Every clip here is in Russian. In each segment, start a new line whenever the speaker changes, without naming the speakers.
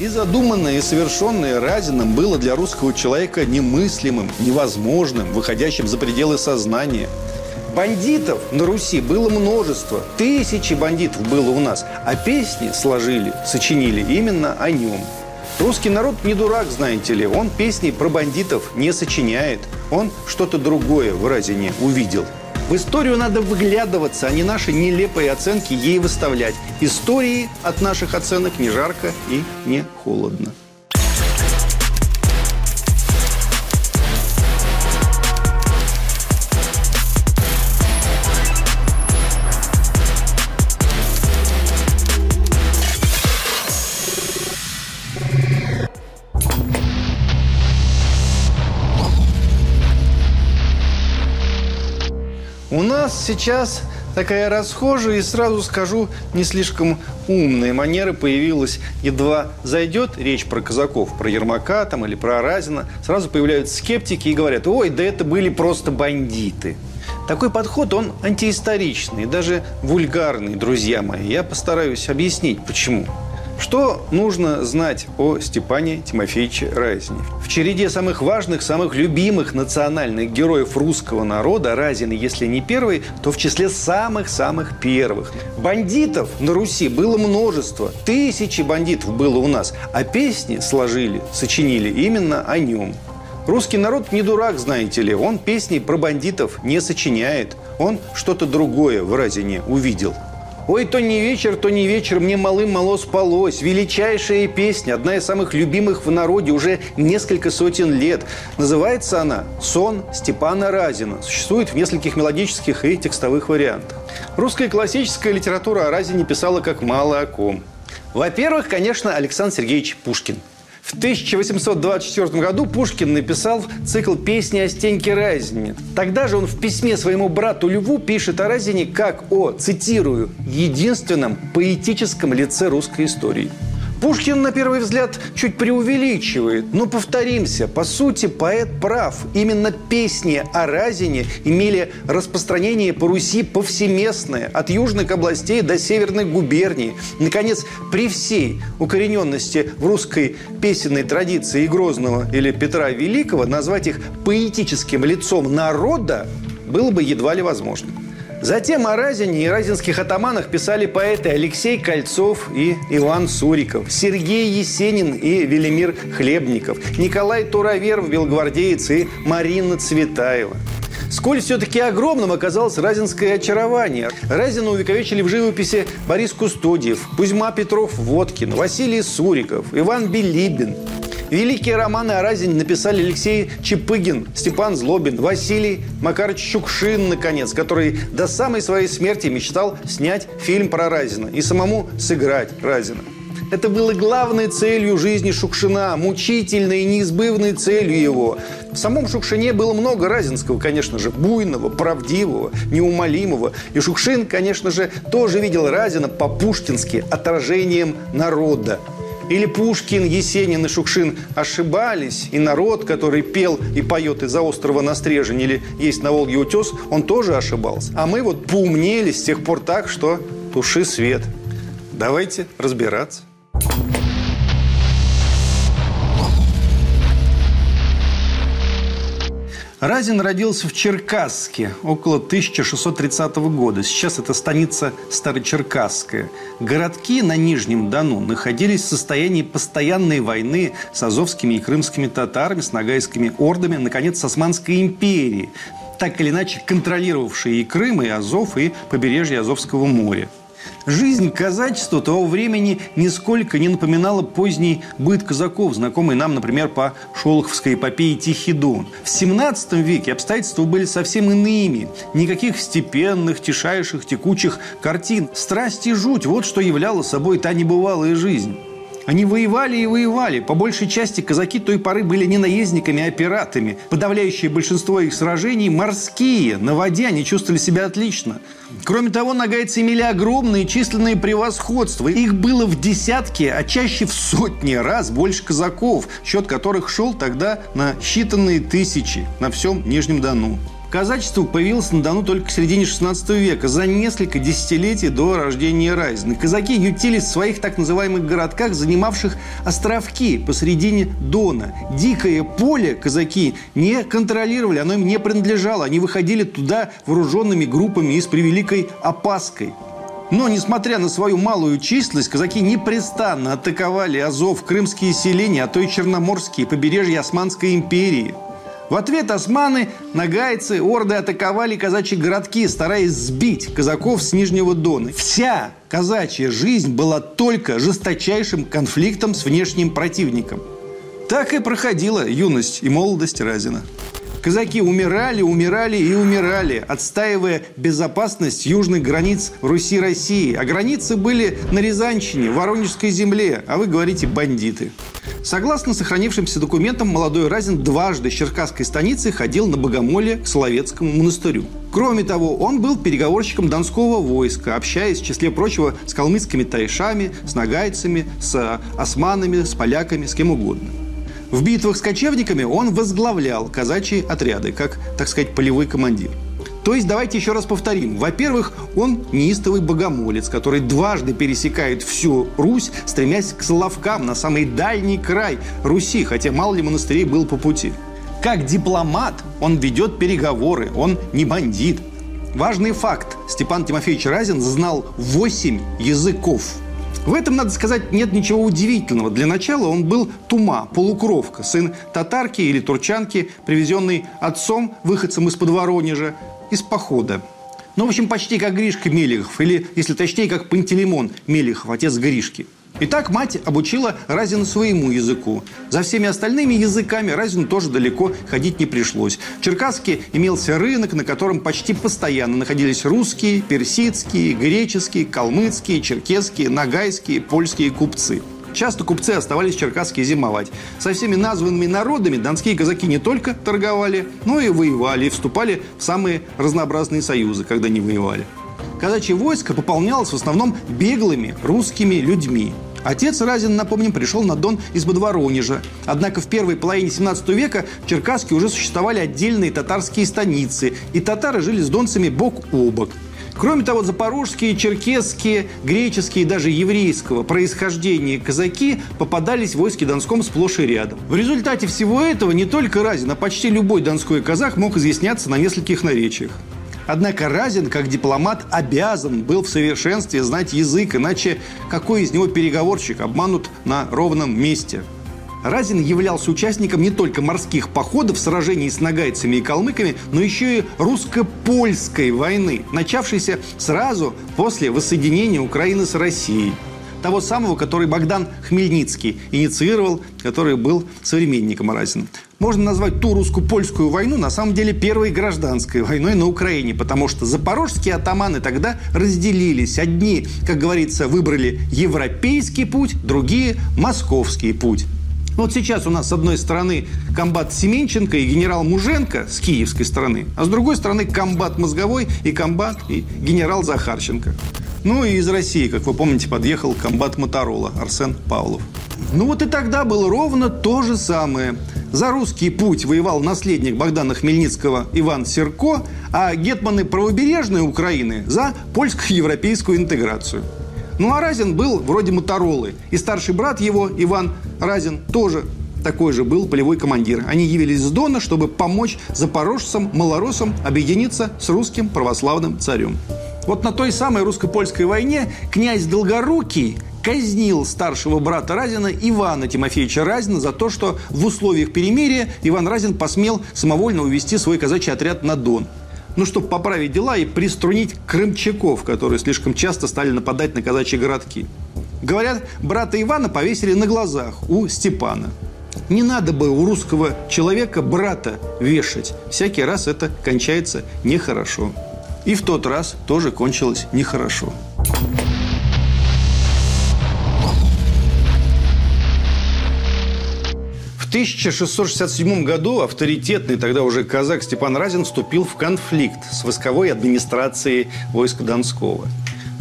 И задуманное и совершенное Разином было для русского человека немыслимым, невозможным, выходящим за пределы сознания. Бандитов на Руси было множество. Тысячи бандитов было у нас. А песни сложили, сочинили именно о нем. Русский народ не дурак, знаете ли. Он песни про бандитов не сочиняет. Он что-то другое в Разине увидел. В историю надо выглядываться, а не наши нелепые оценки ей выставлять. Истории от наших оценок не жарко и не холодно. Нас сейчас такая расхожая и сразу скажу не слишком умная манера появилась. Едва зайдет речь про казаков, про Ермака там, или про Разина, сразу появляются скептики и говорят, ой, да это были просто бандиты. Такой подход, он антиисторичный, даже вульгарный, друзья мои. Я постараюсь объяснить, почему. Что нужно знать о Степане Тимофеевиче Разине? В череде самых важных, самых любимых национальных героев русского народа Разин, если не первый, то в числе самых-самых первых. Бандитов на Руси было множество. Тысячи бандитов было у нас. А песни сложили, сочинили именно о нем. Русский народ не дурак, знаете ли. Он песни про бандитов не сочиняет. Он что-то другое в Разине увидел. Ой, то не вечер, то не вечер, мне малым мало спалось. Величайшая песня, одна из самых любимых в народе уже несколько сотен лет. Называется она «Сон Степана Разина». Существует в нескольких мелодических и текстовых вариантах. Русская классическая литература о Разине писала как мало о ком. Во-первых, конечно, Александр Сергеевич Пушкин – в 1824 году Пушкин написал цикл «Песни о Стеньке Разине». Тогда же он в письме своему брату Льву пишет о Разине как о, цитирую, «единственном поэтическом лице русской истории». Пушкин, на первый взгляд, чуть преувеличивает. Но повторимся, по сути, поэт прав. Именно песни о Разине имели распространение по Руси повсеместное, от южных областей до северной губернии. Наконец, при всей укорененности в русской песенной традиции Грозного или Петра Великого назвать их поэтическим лицом народа было бы едва ли возможно. Затем о Разине и разинских атаманах писали поэты Алексей Кольцов и Иван Суриков, Сергей Есенин и Велимир Хлебников, Николай Тураверов, белгвардеец и Марина Цветаева. Сколь все-таки огромным оказалось разинское очарование. Разина увековечили в живописи Борис Кустодиев, Кузьма Петров-Водкин, Василий Суриков, Иван Билибин – Великие романы о Разине написали Алексей Чепыгин, Степан Злобин, Василий Макарович Чукшин, наконец, который до самой своей смерти мечтал снять фильм про Разина и самому сыграть Разина. Это было главной целью жизни Шукшина, мучительной и неизбывной целью его. В самом Шукшине было много разинского, конечно же, буйного, правдивого, неумолимого. И Шукшин, конечно же, тоже видел Разина по-пушкински отражением народа. Или Пушкин, Есенин и Шукшин ошибались, и народ, который пел и поет из-за острова Настрежень или есть на Волге утес, он тоже ошибался. А мы вот поумнели с тех пор так, что туши свет. Давайте разбираться. Разин родился в Черкасске около 1630 года. Сейчас это станица Старочеркасская. Городки на Нижнем Дону находились в состоянии постоянной войны с азовскими и крымскими татарами, с нагайскими ордами, наконец, с Османской империей, так или иначе контролировавшие и Крым, и Азов, и побережье Азовского моря. Жизнь казачества того времени нисколько не напоминала поздний быт казаков, знакомый нам, например, по шолоховской эпопее «Тихий Дон». В 17 веке обстоятельства были совсем иными. Никаких степенных, тишайших, текучих картин. Страсть и жуть – вот что являла собой та небывалая жизнь. Они воевали и воевали. По большей части казаки той поры были не наездниками, а пиратами. Подавляющее большинство их сражений морские. На воде они чувствовали себя отлично. Кроме того, нагайцы имели огромные численные превосходства. Их было в десятки, а чаще в сотни раз больше казаков, счет которых шел тогда на считанные тысячи на всем Нижнем Дону. Казачество появилось на Дону только в середине 16 века, за несколько десятилетий до рождения Разина. Казаки ютились в своих так называемых городках, занимавших островки посередине Дона. Дикое поле казаки не контролировали, оно им не принадлежало. Они выходили туда вооруженными группами и с превеликой опаской. Но, несмотря на свою малую численность, казаки непрестанно атаковали Азов, крымские селения, а то и черноморские побережья Османской империи – в ответ османы, нагайцы, орды атаковали казачьи городки, стараясь сбить казаков с Нижнего Дона. Вся казачья жизнь была только жесточайшим конфликтом с внешним противником. Так и проходила юность и молодость Разина. Казаки умирали, умирали и умирали, отстаивая безопасность южных границ Руси-России. А границы были на Рязанщине, в Воронежской земле, а вы говорите «бандиты». Согласно сохранившимся документам, молодой Разин дважды с Черкасской станицы ходил на богомолье к Соловецкому монастырю. Кроме того, он был переговорщиком Донского войска, общаясь, в числе прочего, с калмыцкими тайшами, с нагайцами, с османами, с поляками, с кем угодно. В битвах с кочевниками он возглавлял казачьи отряды, как, так сказать, полевой командир. То есть давайте еще раз повторим. Во-первых, он неистовый богомолец, который дважды пересекает всю Русь, стремясь к Соловкам, на самый дальний край Руси, хотя мало ли монастырей был по пути. Как дипломат он ведет переговоры, он не бандит. Важный факт. Степан Тимофеевич Разин знал 8 языков – в этом, надо сказать, нет ничего удивительного. Для начала он был тума, полукровка, сын татарки или турчанки, привезенный отцом, выходцем из-под Воронежа, из похода. Ну, в общем, почти как Гришка Мелехов, или, если точнее, как Пантелеймон Мелехов, отец Гришки. Итак, мать обучила Разина своему языку. За всеми остальными языками Разину тоже далеко ходить не пришлось. В Черкасске имелся рынок, на котором почти постоянно находились русские, персидские, греческие, калмыцкие, черкесские, нагайские, польские купцы. Часто купцы оставались в Черкасске зимовать. Со всеми названными народами донские казаки не только торговали, но и воевали, и вступали в самые разнообразные союзы, когда не воевали. Казачье войско пополнялось в основном беглыми русскими людьми. Отец Разин, напомним, пришел на Дон из-под. Однако в первой половине 17 века в Черкасске уже существовали отдельные татарские станицы, и татары жили с донцами бок о бок. Кроме того, запорожские, черкесские, греческие и даже еврейского происхождения казаки попадались в войске Донском сплошь и рядом. В результате всего этого не только Разин, а почти любой донской казах мог изъясняться на нескольких наречиях. Однако Разин, как дипломат, обязан был в совершенстве знать язык, иначе какой из него переговорщик обманут на ровном месте? Разин являлся участником не только морских походов, сражений с нагайцами и калмыками, но еще и русско-польской войны, начавшейся сразу после воссоединения Украины с Россией того самого, который Богдан Хмельницкий инициировал, который был современником Разина. Можно назвать ту русско-польскую войну на самом деле первой гражданской войной на Украине, потому что запорожские атаманы тогда разделились. Одни, как говорится, выбрали европейский путь, другие – московский путь. Вот сейчас у нас с одной стороны комбат Семенченко и генерал Муженко с киевской стороны, а с другой стороны комбат Мозговой и комбат и генерал Захарченко. Ну и из России, как вы помните, подъехал комбат Моторола Арсен Павлов. Ну вот и тогда было ровно то же самое. За русский путь воевал наследник Богдана Хмельницкого Иван Серко, а гетманы правобережной Украины за польско-европейскую интеграцию. Ну а Разин был вроде Моторолы. И старший брат его, Иван Разин, тоже такой же был полевой командир. Они явились с Дона, чтобы помочь запорожцам, малоросам объединиться с русским православным царем. Вот на той самой русско-польской войне князь Долгорукий казнил старшего брата Разина Ивана Тимофеевича Разина за то, что в условиях перемирия Иван Разин посмел самовольно увести свой казачий отряд на Дон. Ну, чтобы поправить дела и приструнить крымчаков, которые слишком часто стали нападать на казачьи городки. Говорят, брата Ивана повесили на глазах у Степана. Не надо бы у русского человека брата вешать. Всякий раз это кончается нехорошо. И в тот раз тоже кончилось нехорошо. В 1667 году авторитетный тогда уже казак Степан Разин вступил в конфликт с войсковой администрацией войска Донского.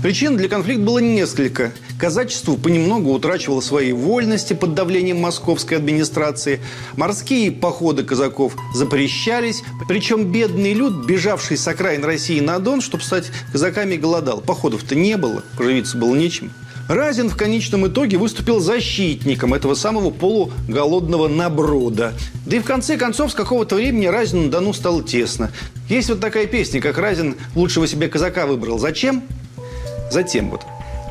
Причин для конфликта было несколько. Казачество понемногу утрачивало свои вольности под давлением московской администрации. Морские походы казаков запрещались. Причем бедный люд, бежавший с окраин России на Дон, чтобы стать казаками, голодал. Походов-то не было, поживиться было нечем. Разин в конечном итоге выступил защитником этого самого полуголодного наброда. Да и в конце концов, с какого-то времени Разину на Дону стало тесно. Есть вот такая песня, как Разин лучшего себе казака выбрал. Зачем? Затем вот.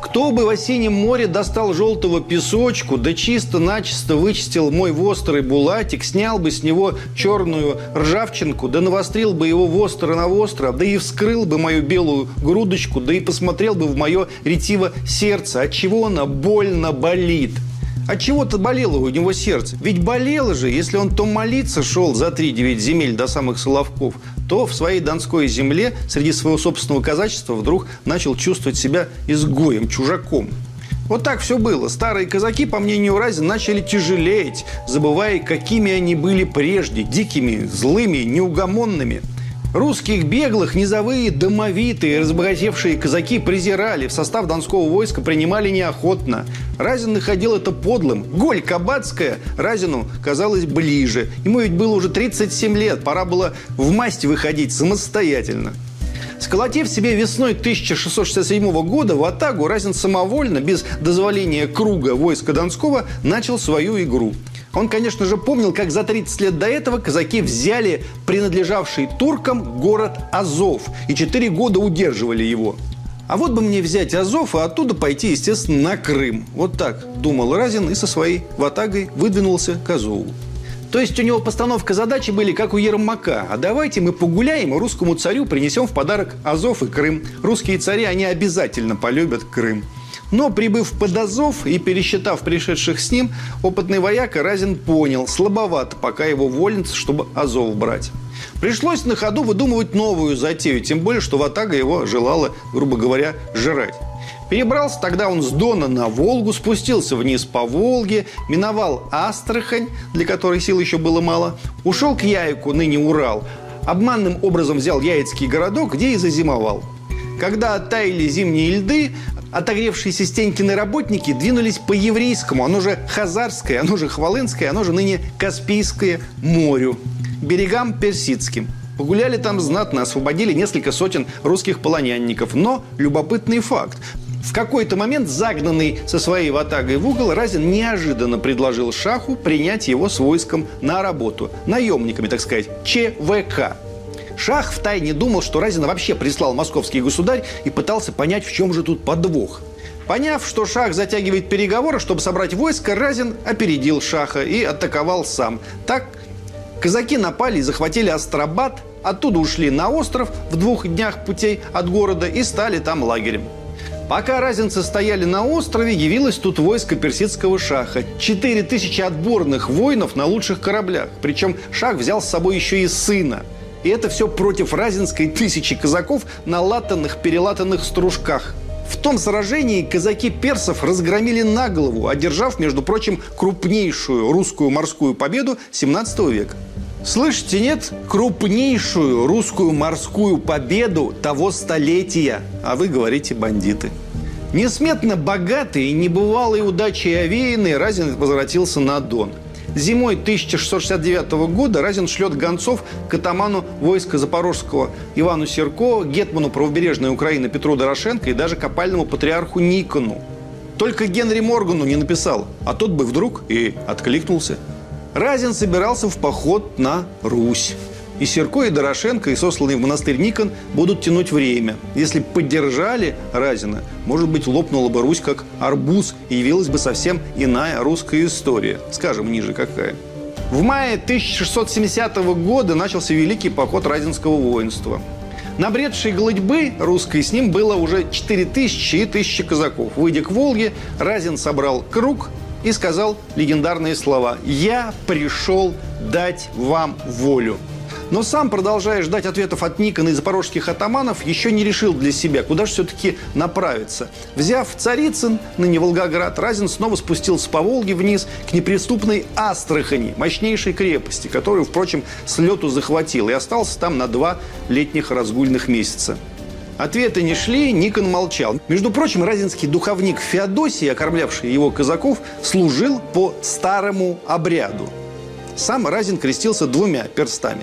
Кто бы в осеннем море достал желтого песочку, да чисто-начисто вычистил мой вострый булатик, снял бы с него черную ржавчинку, да навострил бы его востро на востро, да и вскрыл бы мою белую грудочку, да и посмотрел бы в мое ретиво сердце, от чего она больно болит. От чего-то болело у него сердце. Ведь болело же, если он то молиться шел за три девять земель до самых Соловков, то в своей Донской земле среди своего собственного казачества вдруг начал чувствовать себя изгоем, чужаком. Вот так все было. Старые казаки, по мнению Разин, начали тяжелеть, забывая, какими они были прежде, дикими, злыми, неугомонными – Русских беглых, низовые, домовитые, разбогатевшие казаки презирали, в состав донского войска принимали неохотно. Разин находил это подлым. Голь Кабацкая Разину казалось ближе. Ему ведь было уже 37 лет, пора было в масть выходить самостоятельно. Сколотив себе весной 1667 года в Атагу, Разин самовольно, без дозволения круга войска Донского, начал свою игру – он, конечно же, помнил, как за 30 лет до этого казаки взяли принадлежавший туркам город Азов и 4 года удерживали его. А вот бы мне взять Азов и оттуда пойти, естественно, на Крым. Вот так думал Разин и со своей ватагой выдвинулся к Азову. То есть у него постановка задачи были как у Ермака. А давайте мы погуляем и русскому царю принесем в подарок Азов и Крым. Русские цари, они обязательно полюбят Крым. Но, прибыв под Азов и пересчитав пришедших с ним, опытный вояка Разин понял, слабовато пока его вольница, чтобы Азов брать. Пришлось на ходу выдумывать новую затею, тем более, что Ватага его желала, грубо говоря, жрать. Перебрался тогда он с Дона на Волгу, спустился вниз по Волге, миновал Астрахань, для которой сил еще было мало, ушел к Яйку, ныне Урал, обманным образом взял Яицкий городок, где и зазимовал. Когда оттаяли зимние льды, отогревшиеся Стенькины работники двинулись по еврейскому, оно же Хазарское, оно же Хвалынское, оно же ныне Каспийское морю, берегам персидским. Погуляли там знатно, освободили несколько сотен русских полонянников. Но любопытный факт. В какой-то момент загнанный со своей ватагой в угол, Разин неожиданно предложил Шаху принять его с войском на работу. Наемниками, так сказать, ЧВК. Шах втайне думал, что Разина вообще прислал московский государь и пытался понять, в чем же тут подвох. Поняв, что Шах затягивает переговоры, чтобы собрать войско, Разин опередил Шаха и атаковал сам. Так казаки напали и захватили Астрабад, оттуда ушли на остров в двух днях путей от города и стали там лагерем. Пока разинцы стояли на острове, явилось тут войско персидского шаха. Четыре тысячи отборных воинов на лучших кораблях. Причем шах взял с собой еще и сына – и это все против разинской тысячи казаков на латанных, перелатанных стружках. В том сражении казаки персов разгромили на голову, одержав, между прочим, крупнейшую русскую морскую победу 17 века. Слышите, нет? Крупнейшую русскую морскую победу того столетия. А вы говорите бандиты. Несметно богатый и небывалой удачей овеянный Разин возвратился на Дон – Зимой 1669 года Разин шлет гонцов к атаману войска Запорожского Ивану Серко, гетману правобережной Украины Петру Дорошенко и даже капальному патриарху Никону. Только Генри Моргану не написал, а тот бы вдруг и откликнулся. Разин собирался в поход на Русь. И Серко, и Дорошенко, и сосланный в монастырь Никон будут тянуть время. Если поддержали Разина, может быть, лопнула бы Русь как арбуз и явилась бы совсем иная русская история. Скажем, ниже какая. В мае 1670 года начался великий поход Разинского воинства. Набредшей голодьбы русской с ним было уже 4000 и тысячи казаков. Выйдя к Волге, Разин собрал круг и сказал легендарные слова «Я пришел дать вам волю». Но сам, продолжая ждать ответов от Никона и запорожских атаманов, еще не решил для себя, куда же все-таки направиться. Взяв Царицын, ныне Волгоград, Разин снова спустился по Волге вниз к неприступной Астрахани, мощнейшей крепости, которую, впрочем, с лету захватил и остался там на два летних разгульных месяца. Ответы не шли, Никон молчал. Между прочим, разинский духовник Феодосий, окормлявший его казаков, служил по старому обряду. Сам Разин крестился двумя перстами.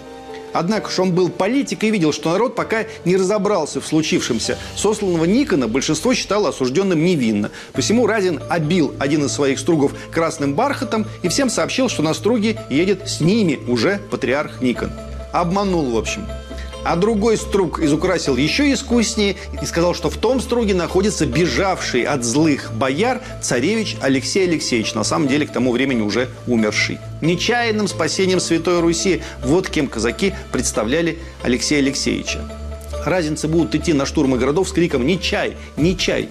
Однако же он был политик и видел, что народ пока не разобрался в случившемся. Сосланного Никона большинство считало осужденным невинно. Посему Разин обил один из своих стругов красным бархатом и всем сообщил, что на струге едет с ними уже патриарх Никон. Обманул, в общем. А другой струг изукрасил еще искуснее и сказал, что в том струге находится бежавший от злых бояр царевич Алексей Алексеевич, на самом деле к тому времени уже умерший. Нечаянным спасением Святой Руси вот кем казаки представляли Алексея Алексеевича. Разинцы будут идти на штурмы городов с криком «Не чай! Не чай!».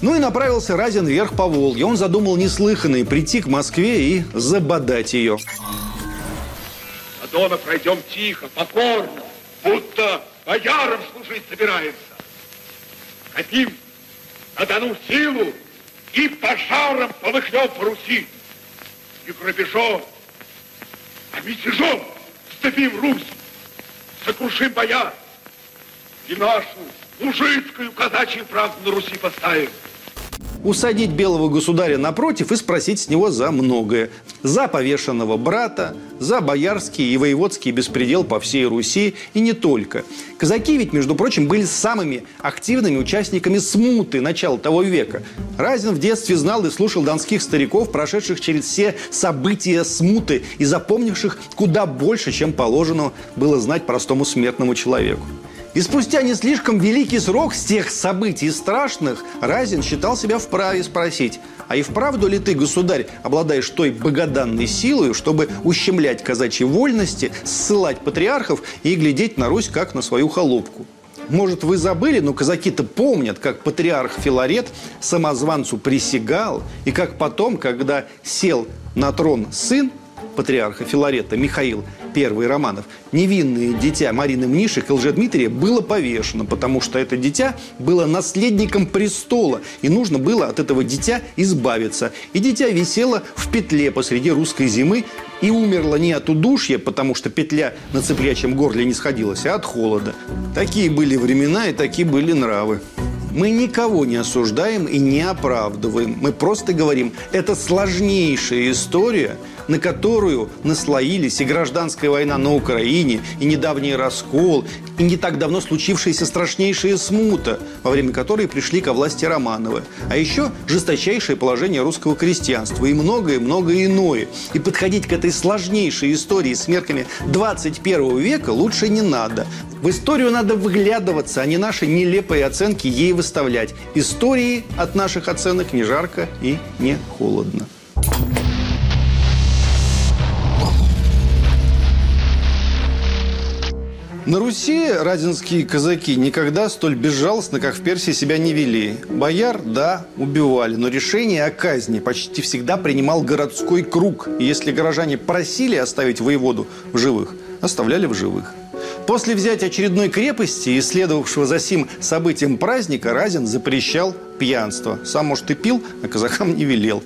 Ну и направился Разин вверх по Волге. Он задумал неслыханное прийти к Москве и забодать ее.
До Дона пройдем тихо, покорно будто боярам служить собирается. Хотим на Дону силу и пожаром полыхнем по Руси. Не грабежом, а мятежом вступим Русь, сокрушим бояр и нашу мужицкую казачью правду на Руси поставим
усадить белого государя напротив и спросить с него за многое. За повешенного брата, за боярский и воеводский беспредел по всей Руси и не только. Казаки ведь, между прочим, были самыми активными участниками смуты начала того века. Разин в детстве знал и слушал донских стариков, прошедших через все события смуты и запомнивших куда больше, чем положено было знать простому смертному человеку. И спустя не слишком великий срок с тех событий страшных Разин считал себя вправе спросить, а и вправду ли ты, государь, обладаешь той богоданной силой, чтобы ущемлять казачьи вольности, ссылать патриархов и глядеть на Русь как на свою холопку? Может, вы забыли, но казаки-то помнят, как патриарх Филарет самозванцу присягал, и как потом, когда сел на трон сын патриарха Филарета Михаил I Романов, невинное дитя Марины Мнишек и Лжедмитрия было повешено, потому что это дитя было наследником престола, и нужно было от этого дитя избавиться. И дитя висело в петле посреди русской зимы и умерло не от удушья, потому что петля на цыплячьем горле не сходилась, а от холода. Такие были времена и такие были нравы. Мы никого не осуждаем и не оправдываем. Мы просто говорим, это сложнейшая история – на которую наслоились и гражданская война на Украине, и недавний раскол, и не так давно случившаяся страшнейшая смута, во время которой пришли ко власти Романовы. А еще жесточайшее положение русского крестьянства и многое-многое иное. И подходить к этой сложнейшей истории с мерками 21 века лучше не надо. В историю надо выглядываться, а не наши нелепые оценки ей выставлять. Истории от наших оценок не жарко и не холодно. На Руси разинские казаки никогда столь безжалостно, как в Персии, себя не вели. Бояр, да, убивали, но решение о казни почти всегда принимал городской круг. И если горожане просили оставить воеводу в живых, оставляли в живых. После взятия очередной крепости и следовавшего за сим событием праздника Разин запрещал пьянство. Сам, может, и пил, а казакам не велел.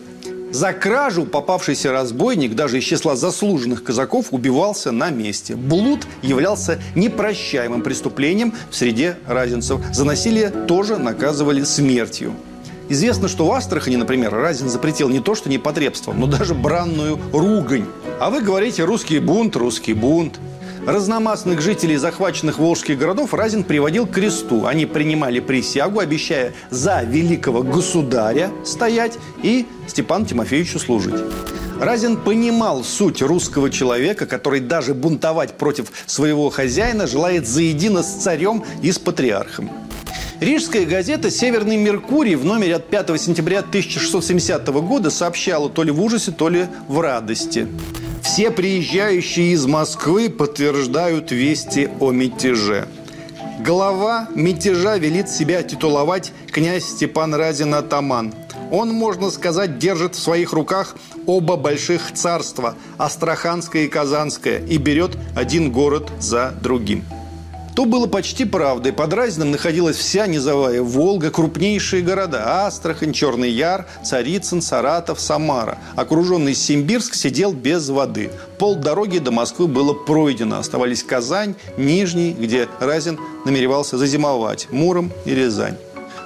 За кражу попавшийся разбойник даже из числа заслуженных казаков убивался на месте. Блуд являлся непрощаемым преступлением в среде разинцев. За насилие тоже наказывали смертью. Известно, что в Астрахани, например, Разин запретил не то что непотребство, но даже бранную ругань. А вы говорите «русский бунт, русский бунт». Разномастных жителей захваченных волжских городов Разин приводил к кресту. Они принимали присягу, обещая за великого государя стоять и Степану Тимофеевичу служить. Разин понимал суть русского человека, который даже бунтовать против своего хозяина желает заедино с царем и с патриархом. Рижская газета «Северный Меркурий» в номере от 5 сентября 1670 года сообщала то ли в ужасе, то ли в радости. Все приезжающие из Москвы подтверждают вести о мятеже. Глава мятежа велит себя титуловать князь Степан Разин Атаман. Он, можно сказать, держит в своих руках оба больших царства – Астраханское и Казанское – и берет один город за другим. То было почти правдой. Под Разином находилась вся низовая Волга, крупнейшие города – Астрахань, Черный Яр, Царицын, Саратов, Самара. Окруженный Симбирск сидел без воды. Пол дороги до Москвы было пройдено. Оставались Казань, Нижний, где Разин намеревался зазимовать, Муром и Рязань.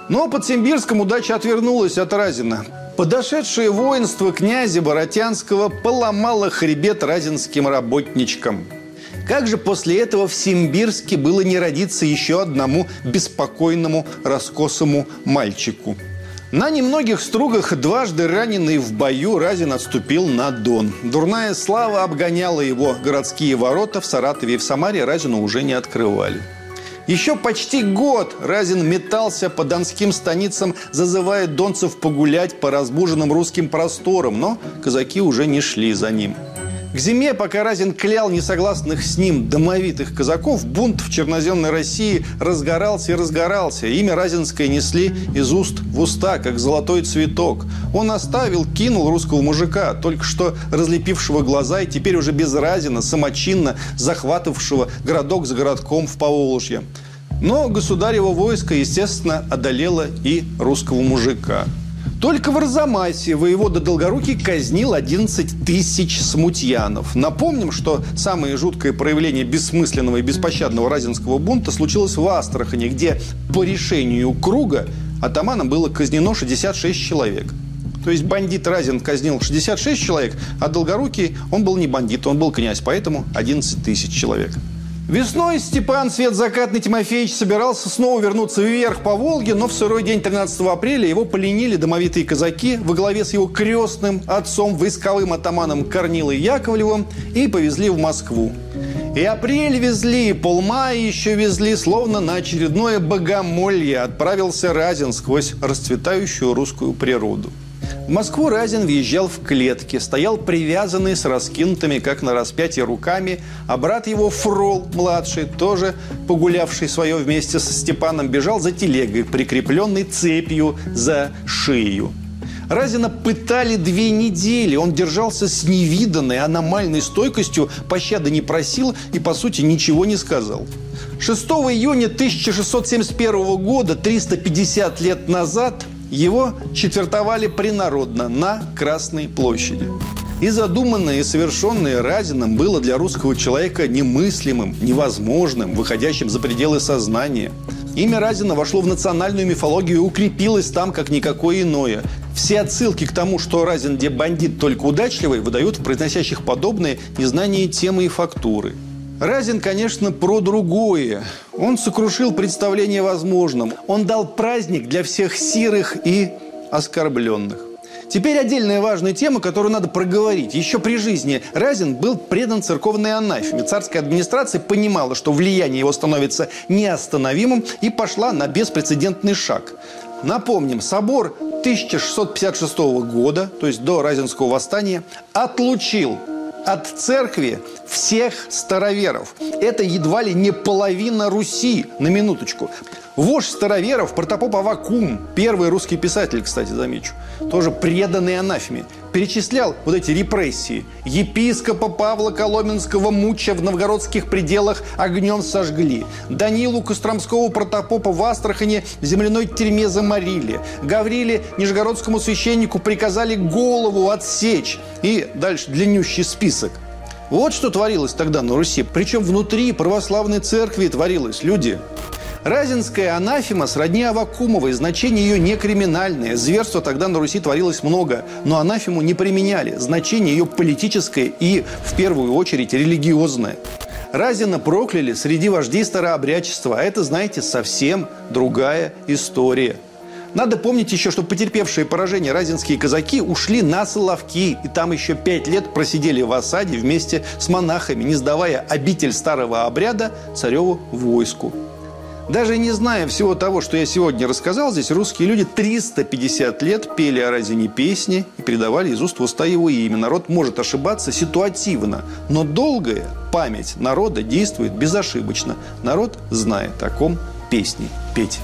Но под Симбирском удача отвернулась от Разина. Подошедшее воинство князя Боротянского поломало хребет разинским работничкам. Как же после этого в Симбирске было не родиться еще одному беспокойному раскосому мальчику? На немногих стругах, дважды раненый в бою, Разин отступил на Дон. Дурная слава обгоняла его. Городские ворота в Саратове и в Самаре Разину уже не открывали. Еще почти год Разин метался по донским станицам, зазывая донцев погулять по разбуженным русским просторам, но казаки уже не шли за ним. К зиме, пока Разин клял несогласных с ним домовитых казаков, бунт в черноземной России разгорался и разгорался. Имя Разинское несли из уст в уста, как золотой цветок. Он оставил, кинул русского мужика, только что разлепившего глаза и теперь уже без Разина, самочинно захватывавшего городок за городком в Поволжье. Но государево войско, естественно, одолело и русского мужика. Только в Арзамасе воевода Долгорукий казнил 11 тысяч смутьянов. Напомним, что самое жуткое проявление бессмысленного и беспощадного разинского бунта случилось в Астрахани, где по решению круга атаманом было казнено 66 человек. То есть бандит Разин казнил 66 человек, а Долгорукий, он был не бандит, он был князь, поэтому 11 тысяч человек. Весной Степан Свет Закатный Тимофеевич собирался снова вернуться вверх по Волге, но в сырой день 13 апреля его поленили домовитые казаки во главе с его крестным отцом, войсковым атаманом Корнилой Яковлевым и повезли в Москву. И апрель везли, и полмая еще везли, словно на очередное богомолье отправился Разин сквозь расцветающую русскую природу. В Москву Разин въезжал в клетке, стоял привязанный с раскинутыми, как на распятие, руками, а брат его Фрол, младший, тоже погулявший свое вместе со Степаном, бежал за телегой, прикрепленной цепью за шею. Разина пытали две недели. Он держался с невиданной аномальной стойкостью, пощады не просил и, по сути, ничего не сказал. 6 июня 1671 года, 350 лет назад, его четвертовали принародно на Красной площади. И задуманное и совершенное Разином было для русского человека немыслимым, невозможным, выходящим за пределы сознания. Имя Разина вошло в национальную мифологию и укрепилось там, как никакое иное. Все отсылки к тому, что Разин где бандит только удачливый, выдают в произносящих подобные незнание темы и фактуры. Разин, конечно, про другое. Он сокрушил представление возможным. Он дал праздник для всех сирых и оскорбленных. Теперь отдельная важная тема, которую надо проговорить. Еще при жизни Разин был предан церковной анафеме. Царская администрация понимала, что влияние его становится неостановимым и пошла на беспрецедентный шаг. Напомним, собор 1656 года, то есть до Разинского восстания, отлучил от церкви всех староверов. Это едва ли не половина Руси, на минуточку. Вождь староверов Протопоп Авакум, первый русский писатель, кстати, замечу, тоже преданный анафеме, перечислял вот эти репрессии. Епископа Павла Коломенского муча в новгородских пределах огнем сожгли. Данилу Костромского протопопа в Астрахане в земляной тюрьме заморили. Гавриле Нижегородскому священнику приказали голову отсечь. И дальше длиннющий список. Вот что творилось тогда на Руси. Причем внутри православной церкви творилось. Люди, Разинская анафема сродни Авакумовой, значение ее не криминальное. Зверства тогда на Руси творилось много, но анафему не применяли. Значение ее политическое и, в первую очередь, религиозное. Разина прокляли среди вождей старообрядчества, а это, знаете, совсем другая история. Надо помнить еще, что потерпевшие поражение разинские казаки ушли на Соловки, и там еще пять лет просидели в осаде вместе с монахами, не сдавая обитель старого обряда цареву войску. Даже не зная всего того, что я сегодня рассказал, здесь русские люди 350 лет пели о Разине песни и передавали из уст в уста его имя. Народ может ошибаться ситуативно, но долгая память народа действует безошибочно. Народ знает о ком песни петь.